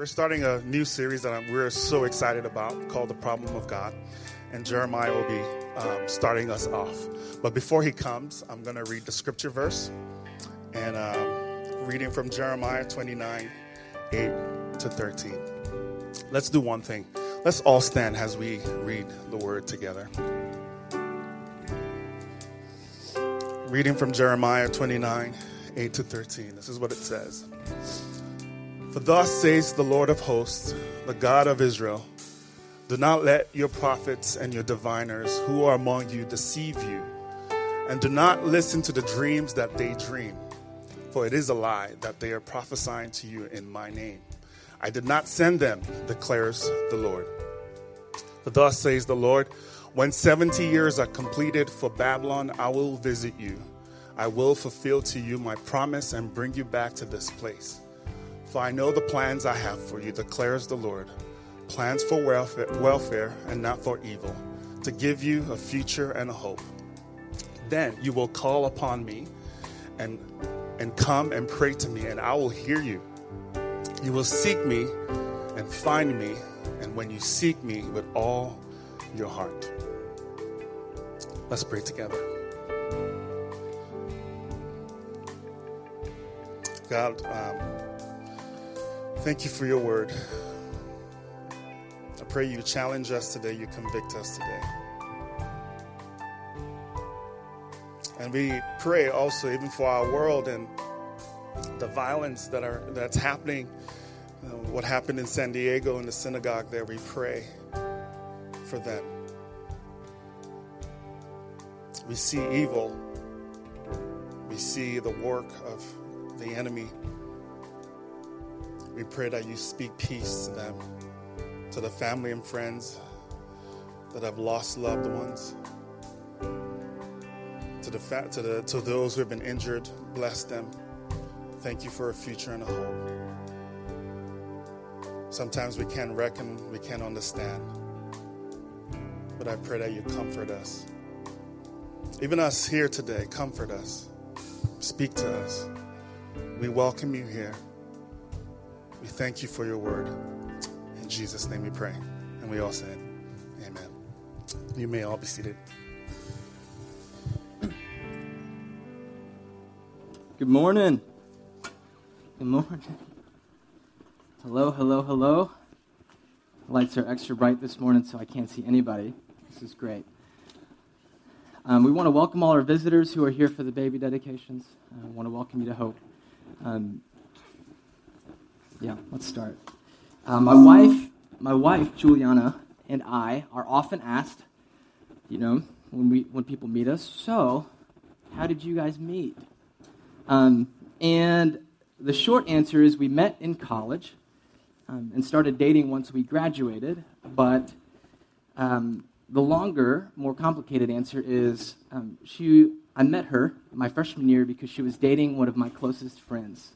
We're starting a new series that we're so excited about called The Problem of God. And Jeremiah will be um, starting us off. But before he comes, I'm going to read the scripture verse. And um, reading from Jeremiah 29 8 to 13. Let's do one thing. Let's all stand as we read the word together. Reading from Jeremiah 29 8 to 13. This is what it says. For thus says the Lord of hosts, the God of Israel Do not let your prophets and your diviners who are among you deceive you, and do not listen to the dreams that they dream, for it is a lie that they are prophesying to you in my name. I did not send them, declares the Lord. For thus says the Lord, when 70 years are completed for Babylon, I will visit you. I will fulfill to you my promise and bring you back to this place. For I know the plans I have for you, declares the Lord plans for welfare, welfare and not for evil, to give you a future and a hope. Then you will call upon me and, and come and pray to me, and I will hear you. You will seek me and find me, and when you seek me with all your heart. Let's pray together. God, um, Thank you for your word. I pray you challenge us today, you convict us today. And we pray also even for our world and the violence that are that's happening. Know, what happened in San Diego in the synagogue there, we pray for them. We see evil. We see the work of the enemy we pray that you speak peace to them, to the family and friends that have lost loved ones, to the fa- to the to those who have been injured. Bless them. Thank you for a future and a hope. Sometimes we can't reckon, we can't understand, but I pray that you comfort us. Even us here today, comfort us. Speak to us. We welcome you here. We thank you for your word. In Jesus' name we pray. And we all said, Amen. You may all be seated. Good morning. Good morning. Hello, hello, hello. lights are extra bright this morning, so I can't see anybody. This is great. Um, we want to welcome all our visitors who are here for the baby dedications. I uh, want to welcome you to Hope. Um, yeah, let's start. Uh, my wife, my wife Juliana, and I are often asked, you know, when we when people meet us, so how did you guys meet? Um, and the short answer is we met in college um, and started dating once we graduated. But um, the longer, more complicated answer is um, she. I met her my freshman year because she was dating one of my closest friends.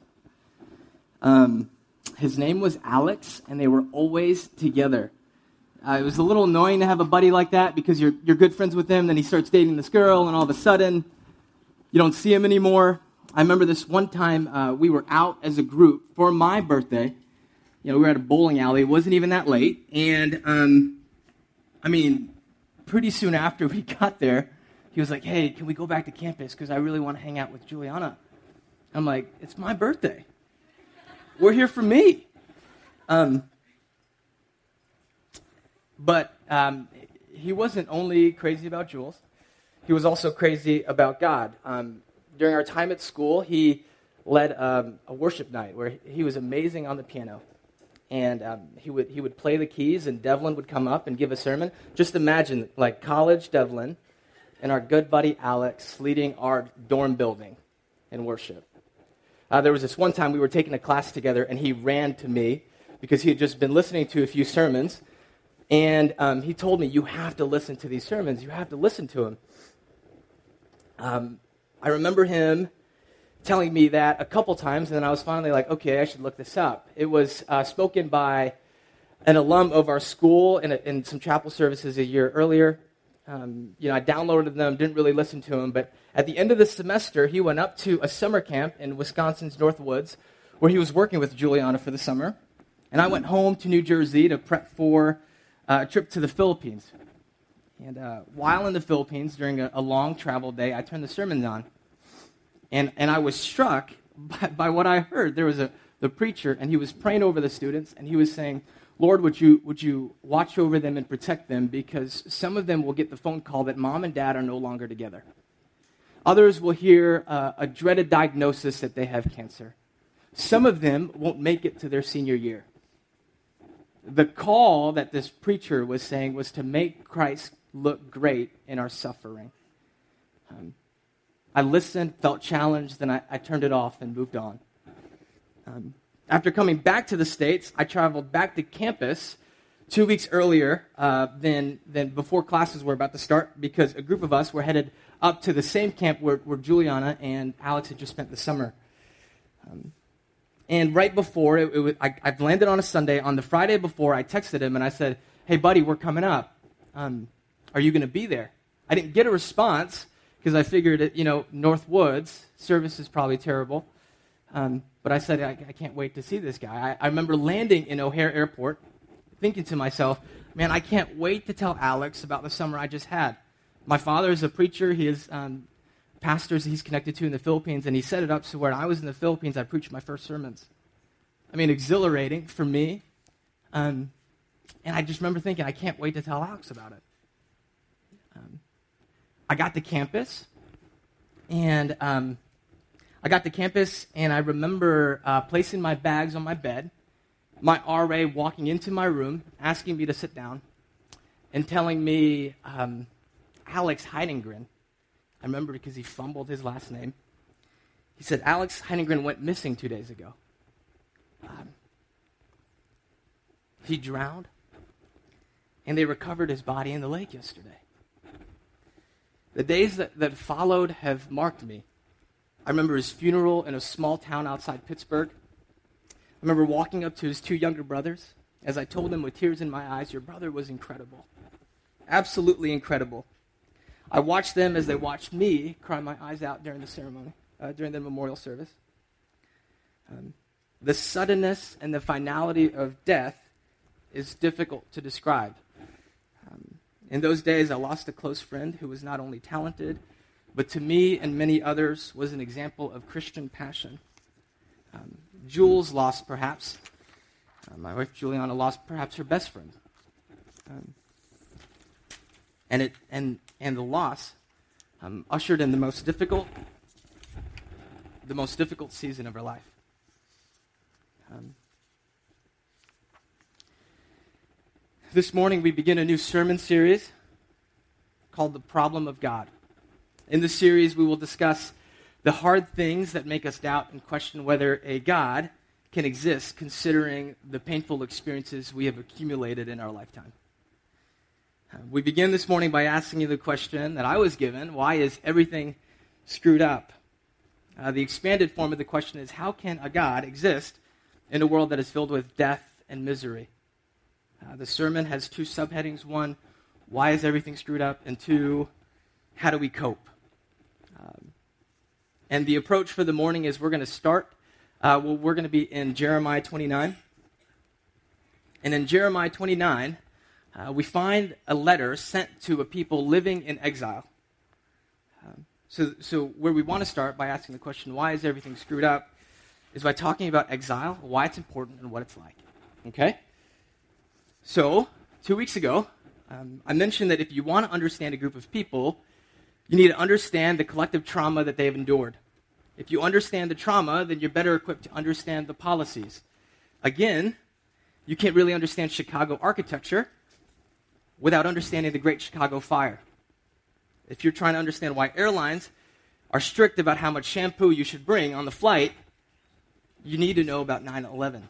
Um, his name was Alex, and they were always together. Uh, it was a little annoying to have a buddy like that because you're, you're good friends with him, then he starts dating this girl, and all of a sudden, you don't see him anymore. I remember this one time uh, we were out as a group for my birthday. You know, we were at a bowling alley. It wasn't even that late. And, um, I mean, pretty soon after we got there, he was like, hey, can we go back to campus? Because I really want to hang out with Juliana. I'm like, it's my birthday. We're here for me. Um, but um, he wasn't only crazy about Jules, he was also crazy about God. Um, during our time at school, he led um, a worship night where he was amazing on the piano. And um, he, would, he would play the keys, and Devlin would come up and give a sermon. Just imagine, like, college Devlin and our good buddy Alex leading our dorm building in worship. Uh, there was this one time we were taking a class together, and he ran to me because he had just been listening to a few sermons. And um, he told me, You have to listen to these sermons. You have to listen to them. Um, I remember him telling me that a couple times, and then I was finally like, Okay, I should look this up. It was uh, spoken by an alum of our school in, a, in some chapel services a year earlier. Um, you know, I downloaded them, didn't really listen to them, but at the end of the semester, he went up to a summer camp in Wisconsin's North Woods, where he was working with Juliana for the summer. And I went home to New Jersey to prep for uh, a trip to the Philippines. And uh, while in the Philippines, during a, a, long travel day, I turned the sermons on. And, and I was struck by, by what I heard. There was a the preacher, and he was praying over the students, and he was saying, Lord, would you, would you watch over them and protect them? Because some of them will get the phone call that mom and dad are no longer together. Others will hear uh, a dreaded diagnosis that they have cancer. Some of them won't make it to their senior year. The call that this preacher was saying was to make Christ look great in our suffering. Um, I listened, felt challenged, then I, I, turned it off and moved on. Um, after coming back to the States, I traveled back to campus two weeks earlier uh, than, than before classes were about to start because a group of us were headed up to the same camp where, where Juliana and Alex had just spent the summer. Um, and right before, it, it was, I, I, landed on a Sunday. On the Friday before, I texted him and I said, Hey, buddy, we're coming up. Um, are you going to be there? I didn't get a response because I figured, it, you know, North Woods, service is probably terrible. Um, but I said, I, I, can't wait to see this guy. I, I remember landing in O'Hare Airport, thinking to myself, man, I can't wait to tell Alex about the summer I just had. My father is a preacher. He has um, pastors he's connected to in the Philippines, and he set it up so when I was in the Philippines, I preached my first sermons. I mean, exhilarating for me. Um, and I just remember thinking, I can't wait to tell Alex about it. Um, I got to campus, and um, I got to campus and I remember uh, placing my bags on my bed, my RA walking into my room, asking me to sit down, and telling me, um, Alex Heidengren. I remember because he fumbled his last name. He said, Alex Heidengren went missing two days ago. Um, he drowned, and they recovered his body in the lake yesterday. The days that, that followed have marked me. I remember his funeral in a small town outside Pittsburgh. I remember walking up to his two younger brothers as I told them with tears in my eyes, Your brother was incredible. Absolutely incredible. I watched them as they watched me cry my eyes out during the ceremony, uh, during the memorial service. Um, the suddenness and the finality of death is difficult to describe. Um, in those days, I lost a close friend who was not only talented, but to me and many others was an example of Christian passion. Um, Jules lost, perhaps. Uh, my wife Juliana lost, perhaps, her best friend. Um, and, it, and, and the loss um, ushered in the most difficult, the most difficult season of her life. Um, this morning we begin a new sermon series called The Problem of God. In this series, we will discuss the hard things that make us doubt and question whether a God can exist, considering the painful experiences we have accumulated in our lifetime. Uh, we begin this morning by asking you the question that I was given why is everything screwed up? Uh, the expanded form of the question is how can a God exist in a world that is filled with death and misery? Uh, the sermon has two subheadings one, why is everything screwed up? And two, how do we cope? Um, and the approach for the morning is we're going to start, uh, well, we're going to be in Jeremiah 29. And in Jeremiah 29, uh, we find a letter sent to a people living in exile. Um, so, so, where we want to start by asking the question, why is everything screwed up, is by talking about exile, why it's important, and what it's like. Okay? So, two weeks ago, um, I mentioned that if you want to understand a group of people, you need to understand the collective trauma that they have endured. If you understand the trauma, then you're better equipped to understand the policies. Again, you can't really understand Chicago architecture without understanding the Great Chicago Fire. If you're trying to understand why airlines are strict about how much shampoo you should bring on the flight, you need to know about 9 11.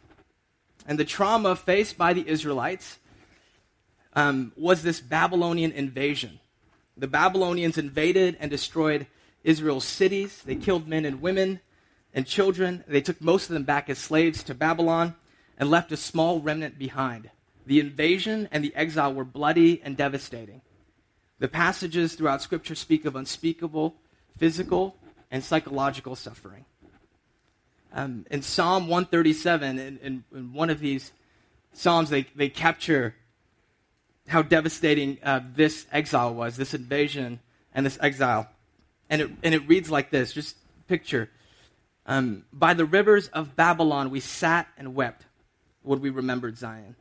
And the trauma faced by the Israelites um, was this Babylonian invasion. The Babylonians invaded and destroyed Israel's cities. They killed men and women and children. They took most of them back as slaves to Babylon and left a small remnant behind. The invasion and the exile were bloody and devastating. The passages throughout Scripture speak of unspeakable physical and psychological suffering. Um, in Psalm 137, in, in, in, one of these Psalms, they, they capture how devastating uh, this exile was, this invasion and this exile. And it, and it reads like this just picture. Um, By the rivers of Babylon, we sat and wept when we remembered Zion.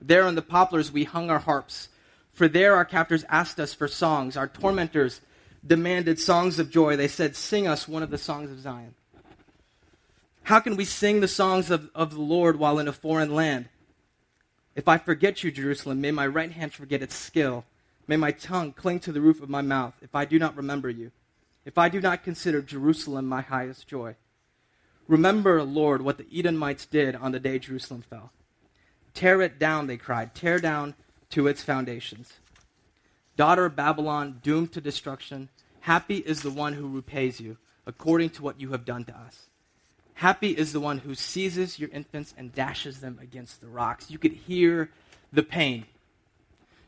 There in the poplars, we hung our harps. For there our captors asked us for songs. Our tormentors demanded songs of joy. They said, Sing us one of the songs of Zion. How can we sing the songs of, of the Lord while in a foreign land? If I forget you, Jerusalem, may my right hand forget its skill. May my tongue cling to the roof of my mouth if I do not remember you, if I do not consider Jerusalem my highest joy. Remember, Lord, what the Edomites did on the day Jerusalem fell. Tear it down, they cried. Tear down to its foundations. Daughter of Babylon, doomed to destruction, happy is the one who repays you according to what you have done to us. Happy is the one who seizes your infants and dashes them against the rocks. You could hear the pain.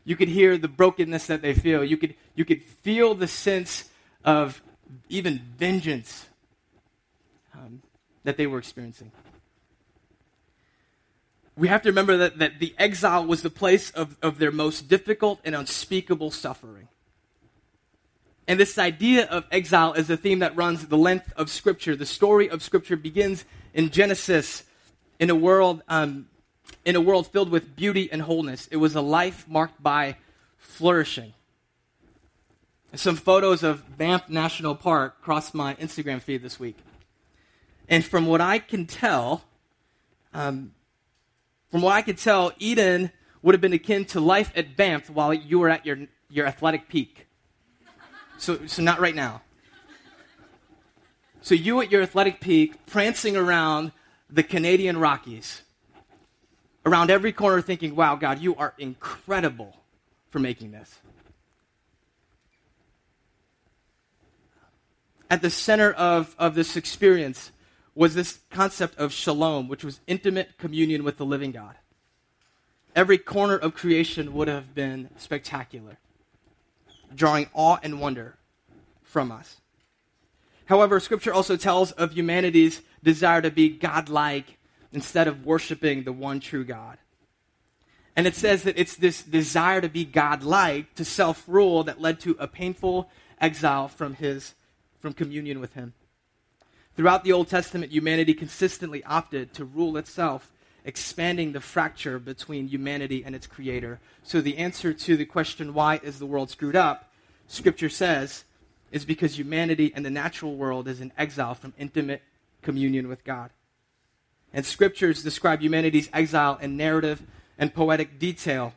You could hear the brokenness that they feel. You could, you could feel the sense of even vengeance um, that they were experiencing. We have to remember that, that the exile was the place of, of their most difficult and unspeakable suffering. And this idea of exile is a theme that runs the length of Scripture. The story of Scripture begins in Genesis in a world, um, in a world filled with beauty and wholeness. It was a life marked by flourishing. Some photos of Banff National Park crossed my Instagram feed this week. And from what I can tell, um, from what I can tell, Eden would have been akin to life at Banff while you were at your, your athletic peak. So, so not right now. So you at your athletic peak, prancing around the Canadian Rockies, around every corner thinking, wow, God, you are incredible for making this. At the center of, of this experience was this concept of shalom, which was intimate communion with the living God. Every corner of creation would have been spectacular drawing awe and wonder from us. However, Scripture also tells of humanity's desire to be godlike instead of worshiping the one true God. And it says that it's this desire to be godlike, to self rule, that led to a painful exile from, his, from communion with Him. Throughout the Old Testament, humanity consistently opted to rule itself expanding the fracture between humanity and its creator. So the answer to the question, why is the world screwed up, Scripture says, is because humanity and the natural world is in exile from intimate communion with God. And Scriptures describe humanity's exile in narrative and poetic detail.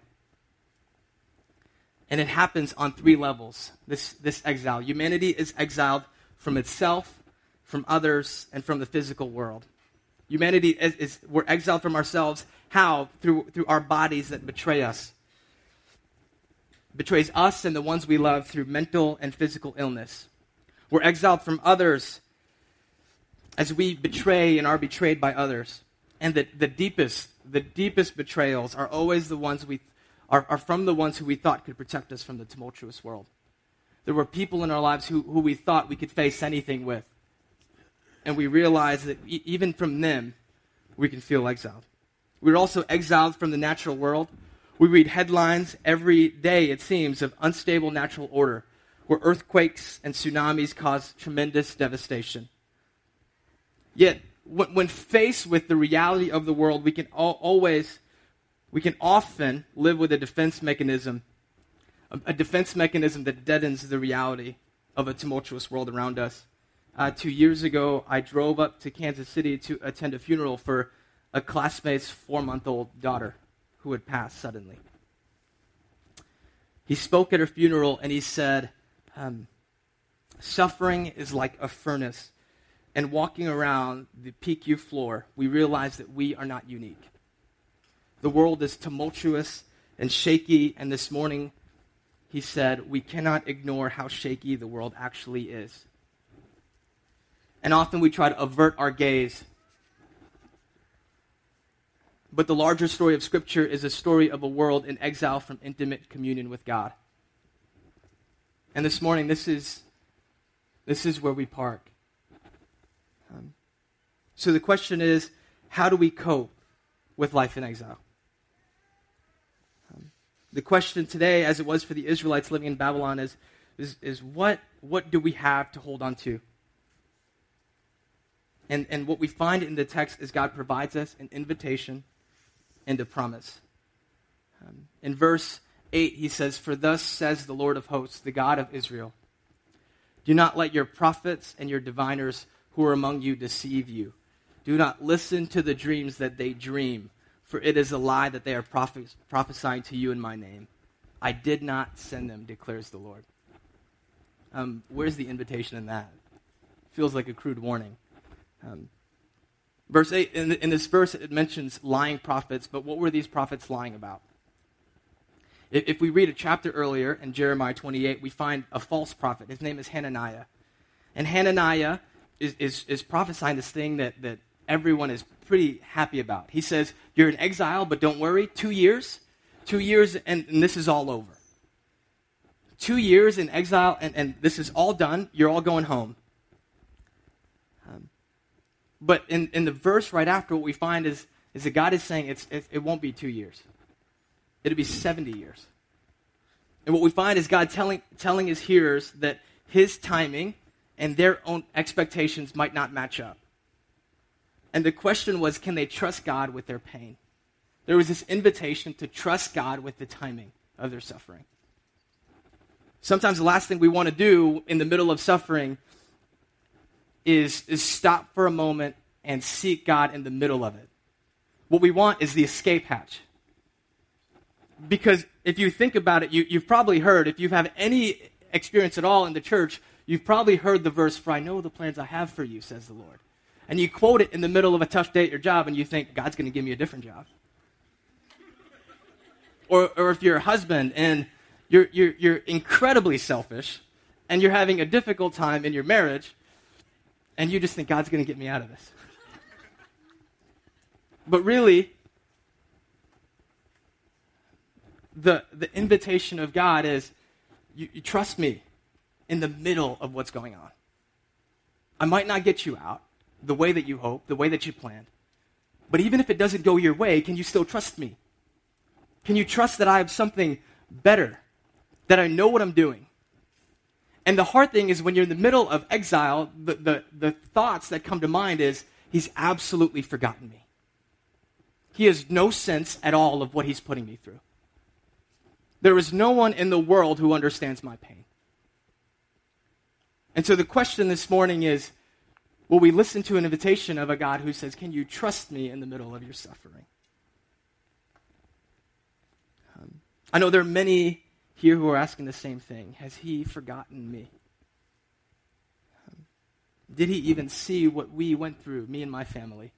And it happens on three levels, this, this exile. Humanity is exiled from itself, from others, and from the physical world. Humanity is, is, we're exiled from ourselves. How? Through, through our bodies that betray us. Betrays us and the ones we love through mental and physical illness. We're exiled from others as we betray and are betrayed by others. And the, the deepest, the deepest betrayals are always the ones we are, are from the ones who we thought could protect us from the tumultuous world. There were people in our lives who, who we thought we could face anything with and we realize that e- even from them, we can feel exiled. We're also exiled from the natural world. We read headlines every day, it seems, of unstable natural order, where earthquakes and tsunamis cause tremendous devastation. Yet, when faced with the reality of the world, we can always, we can often live with a defense mechanism, a defense mechanism that deadens the reality of a tumultuous world around us uh, two years ago, I drove up to Kansas City to attend a funeral for a classmate's four month old daughter who had passed suddenly. He spoke at her funeral and he said, um, Suffering is like a furnace, and walking around the PQ floor, we realize that we are not unique. The world is tumultuous and shaky, and this morning he said, We cannot ignore how shaky the world actually is and often we try to avert our gaze. But the larger story of Scripture is a story of a world in exile from intimate communion with God. And this morning, this is, this is where we park. Um, so the question is how do we cope with life in exile? The question today, as it was for the Israelites living in Babylon, is, is, is what, what do we have to hold on to? And, and what we find in the text is God provides us an invitation and a promise. Um, in verse 8, he says, For thus says the Lord of hosts, the God of Israel, do not let your prophets and your diviners who are among you deceive you. Do not listen to the dreams that they dream, for it is a lie that they are prophes- prophesying to you in my name. I did not send them, declares the Lord. Um, where's the invitation in that? Feels like a crude warning. Um, verse 8, in, in this verse, it mentions lying prophets, but what were these prophets lying about? If, if we read a chapter earlier in Jeremiah 28, we find a false prophet. His name is Hananiah. And Hananiah is, is, is prophesying this thing that, that everyone is pretty happy about. He says, You're in exile, but don't worry. Two years, two years, and, and this is all over. Two years in exile, and, and this is all done. You're all going home. But in, in the verse right after, what we find is, is that God is saying it's, it, it won't be two years, it'll be 70 years. And what we find is God telling, telling his hearers that his timing and their own expectations might not match up. And the question was can they trust God with their pain? There was this invitation to trust God with the timing of their suffering. Sometimes the last thing we want to do in the middle of suffering is, is stop for a moment and seek God in the middle of it. What we want is the escape hatch. Because if you think about it, you, you've probably heard, if you've any experience at all in the church, you've probably heard the verse, For I know the plans I have for you, says the Lord. And you quote it in the middle of a tough day at your job, and you think, God's going to give me a different job. or, or if you're a husband and you're, you're, you're incredibly selfish and you're having a difficult time in your marriage, and you just think, God's going to get me out of this. but really, the, the invitation of God is you, you trust me in the middle of what's going on. I might not get you out the way that you hope, the way that you planned. But even if it doesn't go your way, can you still trust me? Can you trust that I have something better? That I know what I'm doing? And the hard thing is when you're in the middle of exile, the, the, the thoughts that come to mind is, he's absolutely forgotten me. He has no sense at all of what he's putting me through. There is no one in the world who understands my pain. And so the question this morning is will we listen to an invitation of a God who says, Can you trust me in the middle of your suffering? Um, I know there are many here who are asking the same thing Has he forgotten me? Did he even see what we went through, me and my family?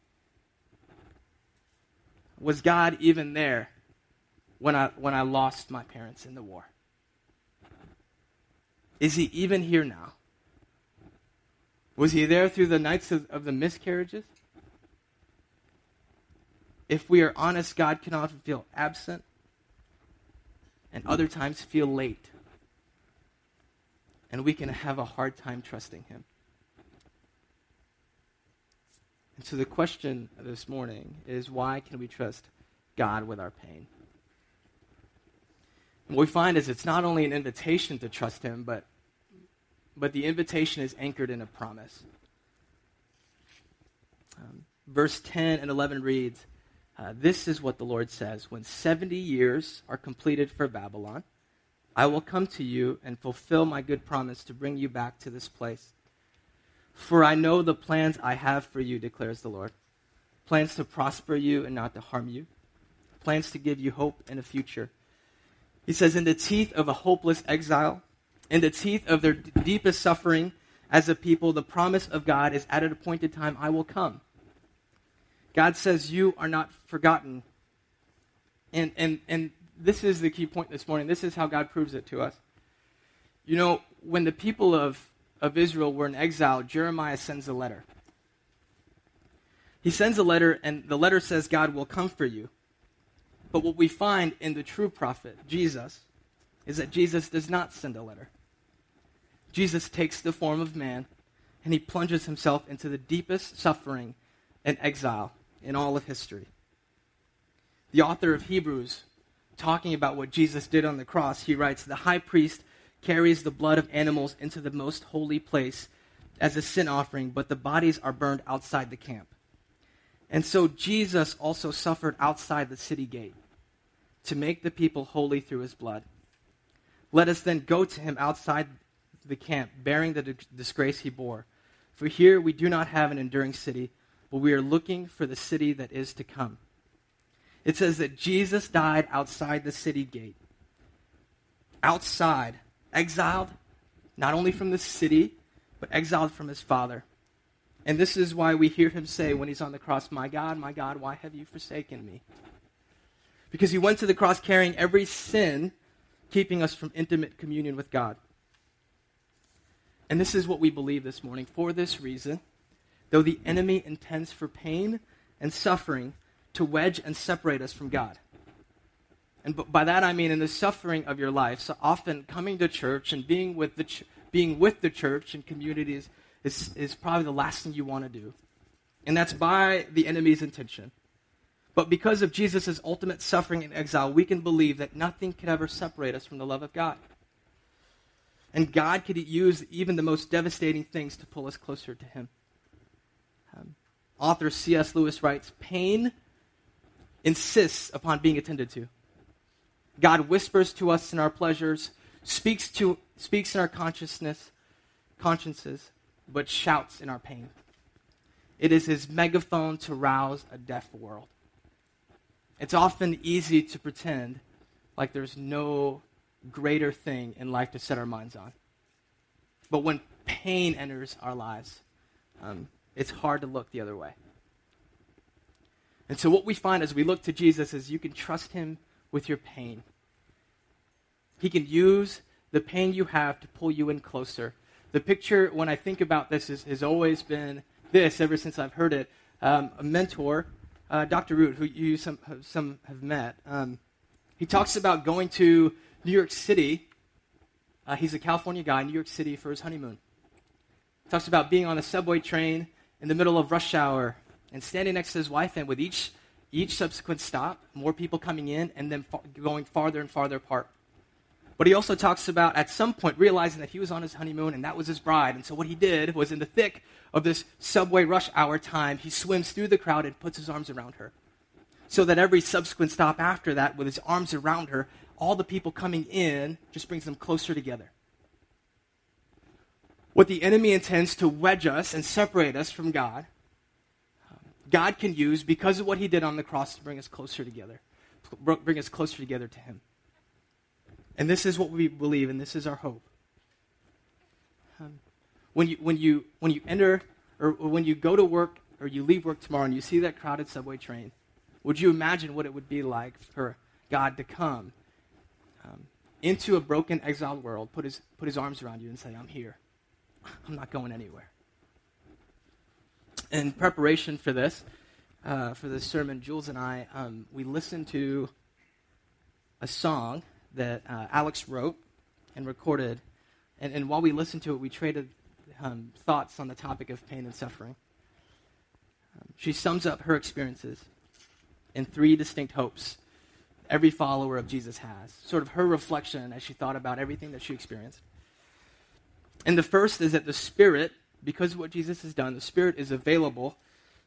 Was God even there when I, when I lost my parents in the war? Is he even here now? Was he there through the nights of, of the miscarriages? If we are honest, God can often feel absent and other times feel late. And we can have a hard time trusting him. And so the question this morning is why can we trust God with our pain? And what we find is it's not only an invitation to trust him, but but the invitation is anchored in a promise. Um, verse 10 and 11 reads uh, This is what the Lord says When 70 years are completed for Babylon, I will come to you and fulfill my good promise to bring you back to this place. For I know the plans I have for you, declares the Lord plans to prosper you and not to harm you, plans to give you hope and a future. He says, In the teeth of a hopeless exile, in the teeth of their deepest suffering as a people, the promise of God is at an appointed time, I will come. God says, You are not forgotten. And, and, and this is the key point this morning. This is how God proves it to us. You know, when the people of, of Israel were in exile, Jeremiah sends a letter. He sends a letter, and the letter says, God will come for you. But what we find in the true prophet, Jesus, is that Jesus does not send a letter. Jesus takes the form of man and he plunges himself into the deepest suffering and exile in all of history. The author of Hebrews talking about what Jesus did on the cross, he writes, The high priest carries the blood of animals into the most holy place as a sin offering, but the bodies are burned outside the camp. And so Jesus also suffered outside the city gate to make the people holy through his blood. Let us then go to him outside the camp, bearing the disgrace he bore. For here we do not have an enduring city, we are looking for the city that is to come. It says that Jesus died outside the city gate. Outside, exiled, not only from the city, but exiled from his Father. And this is why we hear him say when he's on the cross, My God, my God, why have you forsaken me? Because he went to the cross carrying every sin, keeping us from intimate communion with God. And this is what we believe this morning. For this reason, though the enemy intends for pain and suffering to wedge and separate us from God. And by that I mean in the suffering of your life. So often coming to church and being with the, ch- being with the church and communities is, is probably the last thing you want to do. And that's by the enemy's intention. But because of Jesus' ultimate suffering and exile, we can believe that nothing could ever separate us from the love of God. And God could use even the most devastating things to pull us closer to Him. Author C.S. Lewis writes Pain insists upon being attended to. God whispers to us in our pleasures, speaks, to, speaks in our consciousness, consciences, but shouts in our pain. It is his megaphone to rouse a deaf world. It's often easy to pretend like there's no greater thing in life to set our minds on. But when pain enters our lives, um, it's hard to look the other way. And so, what we find as we look to Jesus is you can trust him with your pain. He can use the pain you have to pull you in closer the picture, when I think about this, is, has always been this ever since I've heard it. Um, a mentor, uh, Dr. Root, who you some, some have met, um, he talks about going to New York City. Uh, he's a California guy, New York City for his honeymoon. He talks about being on a subway train in the middle of rush hour and standing next to his wife, and with each, each subsequent stop, more people coming in and then going farther and farther apart. But he also talks about at some point realizing that he was on his honeymoon and that was his bride. And so what he did was in the thick of this subway rush hour time, he swims through the crowd and puts his arms around her. So that every subsequent stop after that, with his arms around her, all the people coming in just brings them closer together. What the enemy intends to wedge us and separate us from God, God can use because of what he did on the cross to bring us closer together, bring us closer together to him. And this is what we believe, and this is our hope. Um, when, you, when, you, when you enter, or when you go to work, or you leave work tomorrow and you see that crowded subway train, would you imagine what it would be like for God to come um, into a broken, exiled world, put his, put his arms around you, and say, I'm here. I'm not going anywhere. In preparation for this, uh, for this sermon, Jules and I, um, we listened to a song that uh, Alex wrote and recorded. And, and, while we listened to it, we traded um, thoughts on the topic of pain and suffering. Um, she sums up her experiences in three distinct hopes every follower of Jesus has, sort of her reflection as she thought about everything that she experienced. And the first is that the Spirit, because of what Jesus has done, the Spirit is available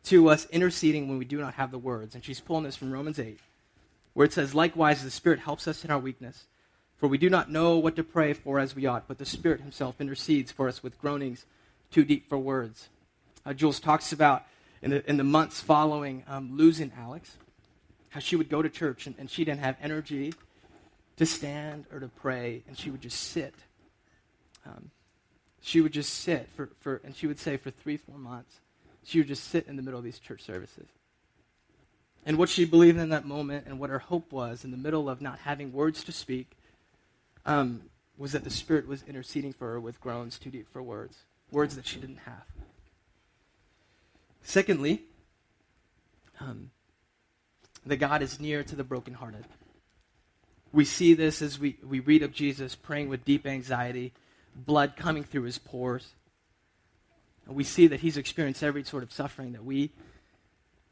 to us interceding when we do not have the words. And she's pulling this from Romans 8 where it says, Likewise, the Spirit helps us in our weakness. For we do not know what to pray for as we ought, but the Spirit Himself intercedes for us with groanings too deep for words. Uh, Jules talks about in the, in the months following um, losing Alex, how she would go to church and, and she didn't have energy to stand or to pray, and she would just sit. Um, she would just sit for, for, and she would say for three, four months, she would just sit in the middle of these church services. And what she believed in that moment and what her hope was in the middle of not having words to speak um, was that the Spirit was interceding for her with groans too deep for words, words that she didn't have. Secondly, um, that God is near to the brokenhearted. We see this as we, we read of Jesus praying with deep anxiety, blood coming through his pores. And we see that he's experienced every sort of suffering that we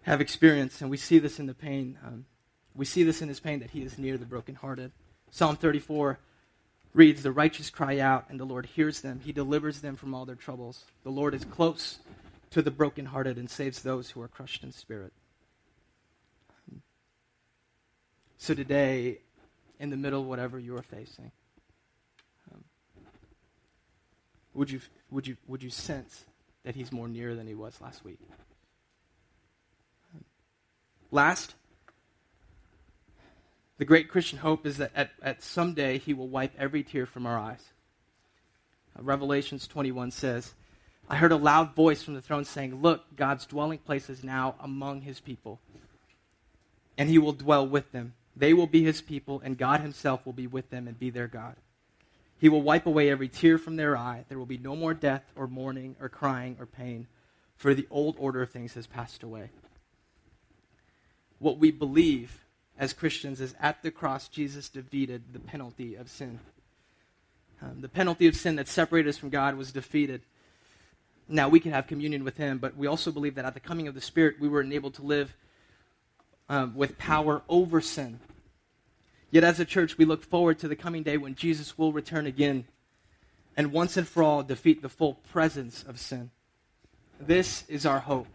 have experienced, and we see this in the pain um, We see this in his pain that he is near the brokenhearted. Psalm 34 reads, The righteous cry out, and the Lord hears them. He delivers them from all their troubles. The Lord is close to the brokenhearted and saves those who are crushed in spirit. So today, in the middle of whatever you are facing, um, would, you, would, you, would you sense that he's more near than he was last week? Last, the great Christian hope is that at, at some day he will wipe every tear from our eyes. Uh, Revelations 21 says, I heard a loud voice from the throne saying, Look, God's dwelling place is now among his people, and he will dwell with them. They will be his people, and God himself will be with them and be their God. He will wipe away every tear from their eye. There will be no more death, or mourning, or crying, or pain, for the old order of things has passed away. What we believe as Christians is at the cross, Jesus defeated the penalty of sin. Um, the penalty of sin that separated us from God was defeated. Now we can have communion with Him, but we also believe that at the coming of the Spirit, we were enabled to live um, with power over sin. Yet as a church, we look forward to the coming day when Jesus will return again and once and for all defeat the full presence of sin. This is our hope.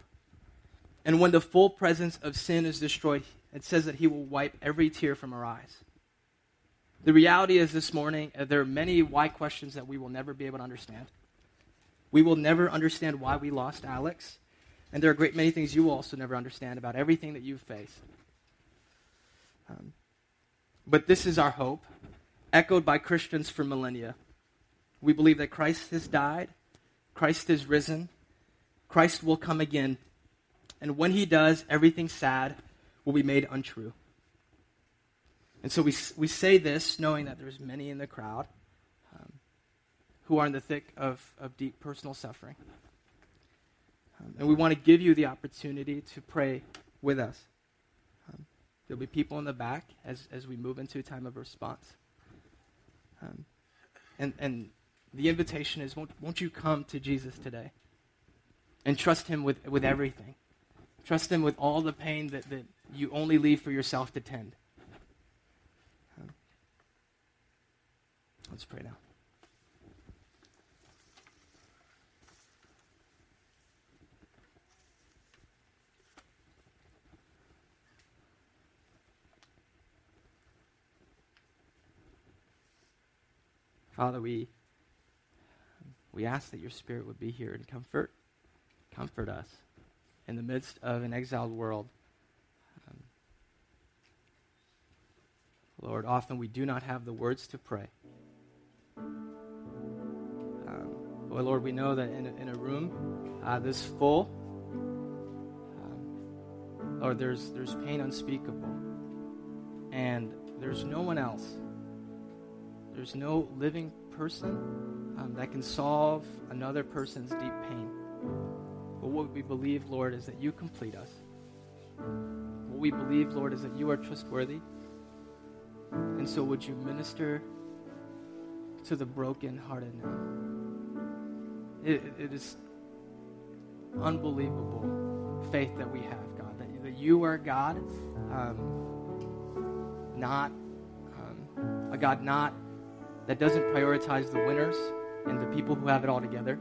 And when the full presence of sin is destroyed, it says that he will wipe every tear from our eyes. The reality is this morning, uh, there are many why questions that we will never be able to understand. We will never understand why we lost Alex. And there are great many things you will also never understand about everything that you face. Um, but this is our hope, echoed by Christians for millennia. We believe that Christ has died, Christ is risen, Christ will come again. And when he does, everything sad will be made untrue. And so we, we say this knowing that there's many in the crowd um, who are in the thick of, of deep personal suffering. Um, and we want to give you the opportunity to pray with us. Um, there'll be people in the back as, as we move into a time of response. Um, and, and the invitation is won't, won't you come to Jesus today and trust him with, with everything? Trust him with all the pain that, that you only leave for yourself to tend. Let's pray now. Father, we we ask that your spirit would be here and comfort comfort us in the midst of an exiled world. Lord, often we do not have the words to pray. Um, Lord, we know that in a, in a room uh, this full, um, Lord, there's, there's pain unspeakable. And there's no one else. There's no living person um, that can solve another person's deep pain. But what we believe, Lord, is that you complete us. What we believe, Lord, is that you are trustworthy and so, would you minister to the brokenhearted now? It, it is unbelievable faith that we have, God, that, that you are God, um, not um, a God not that doesn't prioritize the winners and the people who have it all together.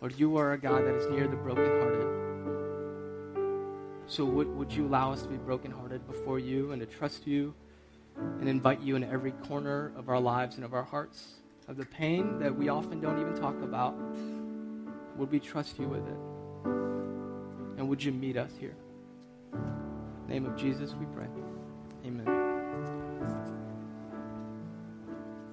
Lord, you are a God that is near the brokenhearted. So would, would you allow us to be brokenhearted before you and to trust you and invite you in every corner of our lives and of our hearts, of the pain that we often don't even talk about? Would we trust you with it? And would you meet us here? name of Jesus, we pray. Amen.